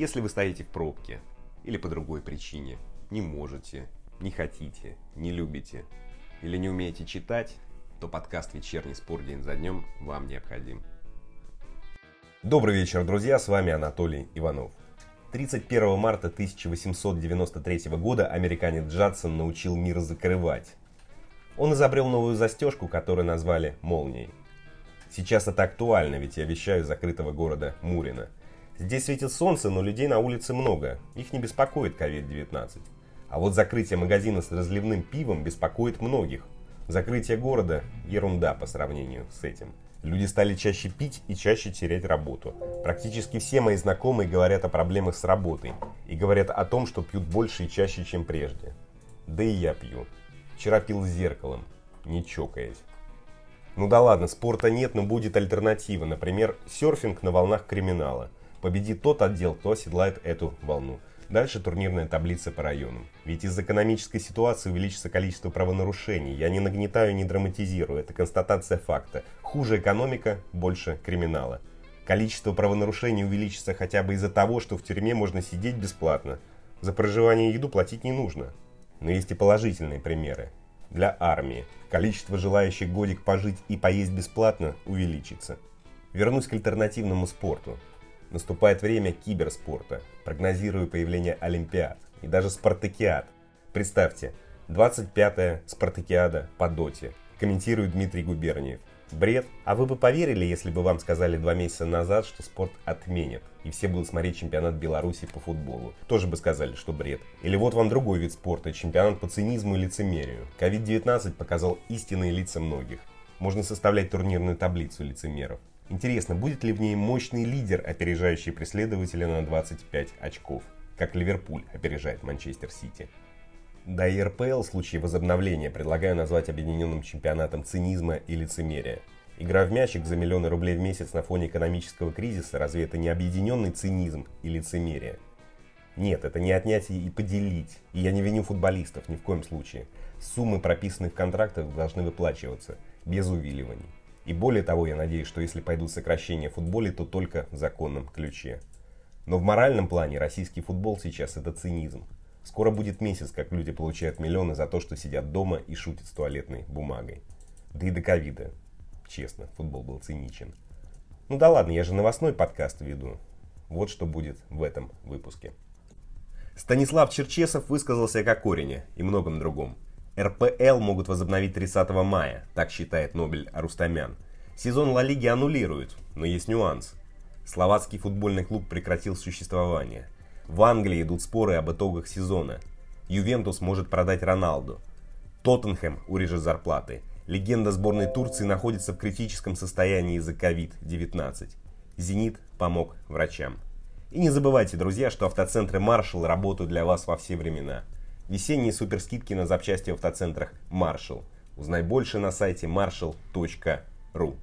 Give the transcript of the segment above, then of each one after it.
Если вы стоите в пробке или по другой причине, не можете, не хотите, не любите или не умеете читать, то подкаст «Вечерний спор день за днем» вам необходим. Добрый вечер, друзья, с вами Анатолий Иванов. 31 марта 1893 года американец Джадсон научил мир закрывать. Он изобрел новую застежку, которую назвали «молнией». Сейчас это актуально, ведь я вещаю из закрытого города Мурина – Здесь светит солнце, но людей на улице много. Их не беспокоит COVID-19. А вот закрытие магазина с разливным пивом беспокоит многих. Закрытие города – ерунда по сравнению с этим. Люди стали чаще пить и чаще терять работу. Практически все мои знакомые говорят о проблемах с работой. И говорят о том, что пьют больше и чаще, чем прежде. Да и я пью. Вчера пил зеркалом, не чокаясь. Ну да ладно, спорта нет, но будет альтернатива. Например, серфинг на волнах криминала – Победит тот отдел, кто оседлает эту волну. Дальше турнирная таблица по районам. Ведь из экономической ситуации увеличится количество правонарушений. Я не нагнетаю, не драматизирую. Это констатация факта. Хуже экономика, больше криминала. Количество правонарушений увеличится хотя бы из-за того, что в тюрьме можно сидеть бесплатно. За проживание и еду платить не нужно. Но есть и положительные примеры. Для армии. Количество желающих годик пожить и поесть бесплатно увеличится. Вернусь к альтернативному спорту. Наступает время киберспорта. Прогнозирую появление Олимпиад и даже Спартакиад. Представьте, 25-я Спартакиада по доте. Комментирует Дмитрий Губерниев. Бред? А вы бы поверили, если бы вам сказали два месяца назад, что спорт отменят, и все будут смотреть чемпионат Беларуси по футболу? Тоже бы сказали, что бред. Или вот вам другой вид спорта, чемпионат по цинизму и лицемерию. COVID-19 показал истинные лица многих. Можно составлять турнирную таблицу лицемеров. Интересно, будет ли в ней мощный лидер, опережающий преследователя на 25 очков, как Ливерпуль опережает Манчестер Сити? Да и РПЛ в случае возобновления предлагаю назвать объединенным чемпионатом цинизма и лицемерия. Игра в мячик за миллионы рублей в месяц на фоне экономического кризиса, разве это не объединенный цинизм и лицемерие? Нет, это не отнятие и поделить. И я не виню футболистов ни в коем случае. Суммы, прописанные в контрактах, должны выплачиваться, без увиливаний. И более того, я надеюсь, что если пойдут сокращения в футболе, то только в законном ключе. Но в моральном плане российский футбол сейчас это цинизм. Скоро будет месяц, как люди получают миллионы за то, что сидят дома и шутят с туалетной бумагой. Да и до ковида. Честно, футбол был циничен. Ну да ладно, я же новостной подкаст веду. Вот что будет в этом выпуске. Станислав Черчесов высказался как Корене и многом другом. РПЛ могут возобновить 30 мая, так считает Нобель Арустамян. Сезон Ла Лиги аннулируют, но есть нюанс. Словацкий футбольный клуб прекратил существование. В Англии идут споры об итогах сезона. Ювентус может продать Роналду. Тоттенхэм урежет зарплаты. Легенда сборной Турции находится в критическом состоянии из-за COVID-19. Зенит помог врачам. И не забывайте, друзья, что автоцентры Marshall работают для вас во все времена – Весенние суперскидки на запчасти в автоцентрах Marshall. Узнай больше на сайте marshall.ru.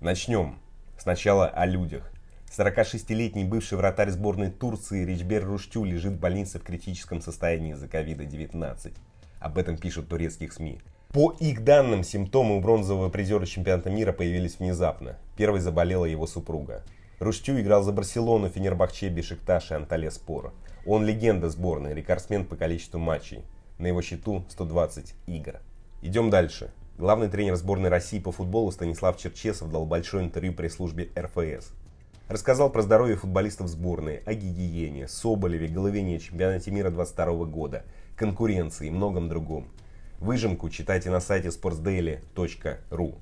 Начнем. Сначала о людях. 46-летний бывший вратарь сборной Турции Ричбер Руштю лежит в больнице в критическом состоянии из-за ковида-19. Об этом пишут турецких СМИ. По их данным, симптомы у бронзового призера чемпионата мира появились внезапно. Первой заболела его супруга. Руштю играл за Барселону, Фенербахче, Бешикташ и Анталия Спора. Он легенда сборной, рекордсмен по количеству матчей. На его счету 120 игр. Идем дальше. Главный тренер сборной России по футболу Станислав Черчесов дал большое интервью пресс-службе РФС. Рассказал про здоровье футболистов сборной, о гигиене, Соболеве, Головине, чемпионате мира 22 года, конкуренции и многом другом. Выжимку читайте на сайте sportsdaily.ru.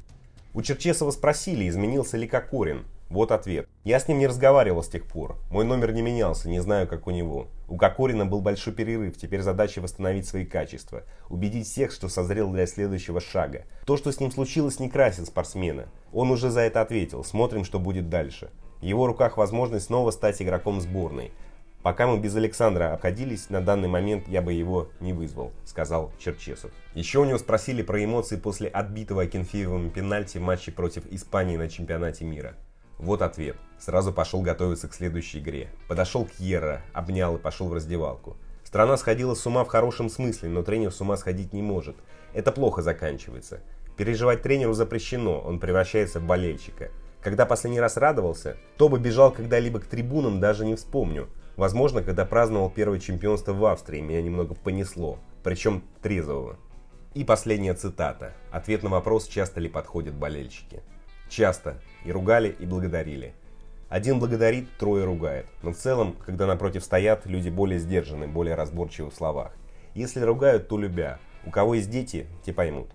У Черчесова спросили, изменился ли Кокорин. Вот ответ. Я с ним не разговаривал с тех пор. Мой номер не менялся, не знаю, как у него. У Кокорина был большой перерыв, теперь задача восстановить свои качества. Убедить всех, что созрел для следующего шага. То, что с ним случилось, не красит спортсмена. Он уже за это ответил. Смотрим, что будет дальше. В его руках возможность снова стать игроком сборной. Пока мы без Александра обходились, на данный момент я бы его не вызвал, сказал Черчесов. Еще у него спросили про эмоции после отбитого Акинфеевым пенальти в матче против Испании на чемпионате мира. Вот ответ. Сразу пошел готовиться к следующей игре. Подошел к Кьерра, обнял и пошел в раздевалку. Страна сходила с ума в хорошем смысле, но тренер с ума сходить не может. Это плохо заканчивается. Переживать тренеру запрещено, он превращается в болельщика. Когда последний раз радовался, то бы бежал когда-либо к трибунам, даже не вспомню. Возможно, когда праздновал первое чемпионство в Австрии, меня немного понесло, причем трезвого. И последняя цитата. Ответ на вопрос, часто ли подходят болельщики. Часто. И ругали, и благодарили. Один благодарит, трое ругает. Но в целом, когда напротив стоят, люди более сдержаны, более разборчивы в словах. Если ругают, то любя. У кого есть дети, те поймут.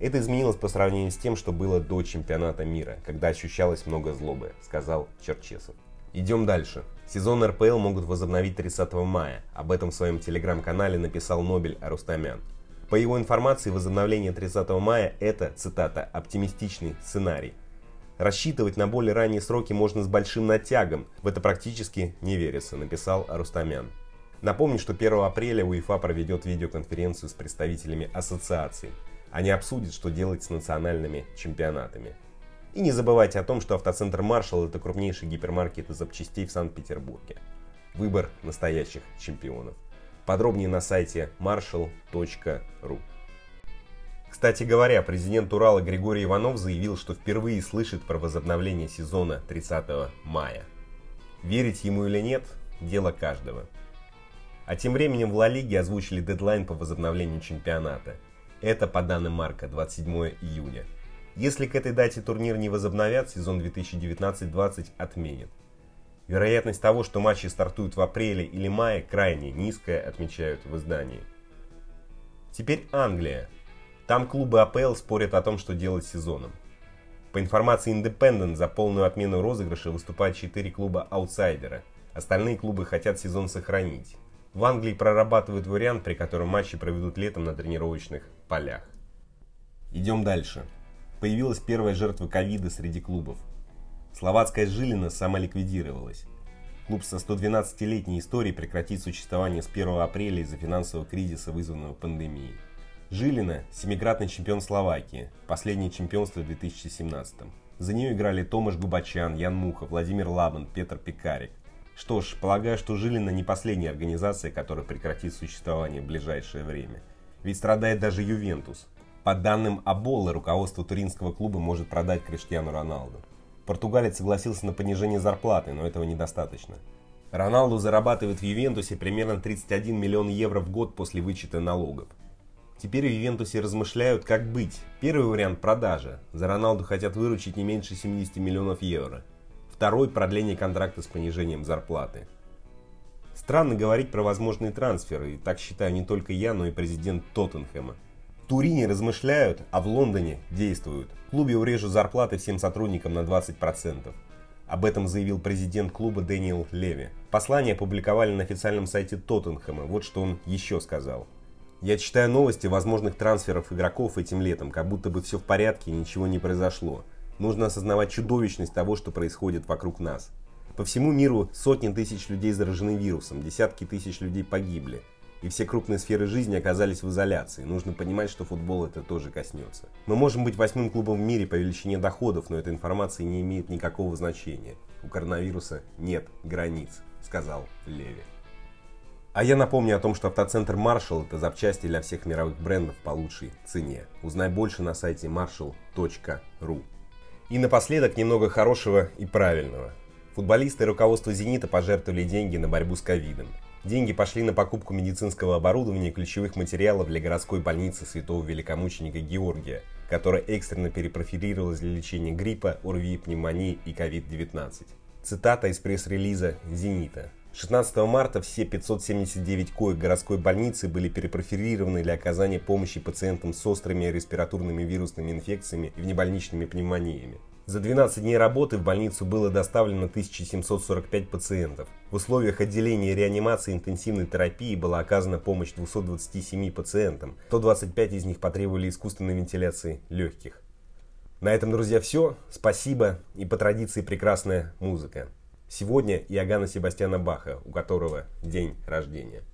Это изменилось по сравнению с тем, что было до чемпионата мира, когда ощущалось много злобы, сказал Черчесов. Идем дальше. Сезон РПЛ могут возобновить 30 мая. Об этом в своем телеграм-канале написал Нобель Арустамян. По его информации, возобновление 30 мая – это, цитата, «оптимистичный сценарий». Рассчитывать на более ранние сроки можно с большим натягом. В это практически не верится, написал Арустамян. Напомню, что 1 апреля УЕФА проведет видеоконференцию с представителями ассоциаций. Они обсудят, что делать с национальными чемпионатами. И не забывайте о том, что автоцентр Маршал это крупнейший гипермаркет запчастей в Санкт-Петербурге. Выбор настоящих чемпионов. Подробнее на сайте marshall.ru. Кстати говоря, президент Урала Григорий Иванов заявил, что впервые слышит про возобновление сезона 30 мая. Верить ему или нет – дело каждого. А тем временем в Ла Лиге озвучили дедлайн по возобновлению чемпионата. Это, по данным Марка, 27 июня. Если к этой дате турнир не возобновят, сезон 2019-20 отменят. Вероятность того, что матчи стартуют в апреле или мае, крайне низкая, отмечают в издании. Теперь Англия. Там клубы АПЛ спорят о том, что делать с сезоном. По информации Independent, за полную отмену розыгрыша выступают 4 клуба-аутсайдера. Остальные клубы хотят сезон сохранить. В Англии прорабатывают вариант, при котором матчи проведут летом на тренировочных полях. Идем дальше. Появилась первая жертва ковида среди клубов. Словацкая Жилина самоликвидировалась. Клуб со 112-летней историей прекратит существование с 1 апреля из-за финансового кризиса, вызванного пандемией. Жилина – семикратный чемпион Словакии, последнее чемпионство в 2017 -м. За нее играли Томаш Губачан, Ян Муха, Владимир Лабан, Петр Пикарик. Что ж, полагаю, что Жилина не последняя организация, которая прекратит существование в ближайшее время. Ведь страдает даже Ювентус. По данным Аболлы, руководство туринского клуба может продать Криштиану Роналду. Португалец согласился на понижение зарплаты, но этого недостаточно. Роналду зарабатывает в Ювентусе примерно 31 миллион евро в год после вычета налогов. Теперь в Ювентусе размышляют, как быть. Первый вариант – продажа. За Роналду хотят выручить не меньше 70 миллионов евро. Второй – продление контракта с понижением зарплаты. Странно говорить про возможные трансферы, и так считаю не только я, но и президент Тоттенхэма. Турине размышляют, а в Лондоне действуют. В клубе урежут зарплаты всем сотрудникам на 20%. Об этом заявил президент клуба Дэниел Леви. Послание опубликовали на официальном сайте Тоттенхэма. Вот что он еще сказал. Я читаю новости возможных трансферов игроков этим летом, как будто бы все в порядке и ничего не произошло. Нужно осознавать чудовищность того, что происходит вокруг нас. По всему миру сотни тысяч людей заражены вирусом, десятки тысяч людей погибли и все крупные сферы жизни оказались в изоляции. Нужно понимать, что футбол это тоже коснется. Мы можем быть восьмым клубом в мире по величине доходов, но эта информация не имеет никакого значения. У коронавируса нет границ, сказал Леви. А я напомню о том, что автоцентр Marshall это запчасти для всех мировых брендов по лучшей цене. Узнай больше на сайте marshall.ru. И напоследок немного хорошего и правильного. Футболисты и руководство «Зенита» пожертвовали деньги на борьбу с ковидом. Деньги пошли на покупку медицинского оборудования и ключевых материалов для городской больницы святого великомученика Георгия, которая экстренно перепрофилировалась для лечения гриппа, ОРВИ, пневмонии и COVID-19. Цитата из пресс-релиза «Зенита». 16 марта все 579 коек городской больницы были перепрофилированы для оказания помощи пациентам с острыми респираторными вирусными инфекциями и внебольничными пневмониями. За 12 дней работы в больницу было доставлено 1745 пациентов. В условиях отделения реанимации интенсивной терапии была оказана помощь 227 пациентам. 125 из них потребовали искусственной вентиляции легких. На этом, друзья, все. Спасибо и по традиции прекрасная музыка. Сегодня Иоганна Себастьяна Баха, у которого день рождения.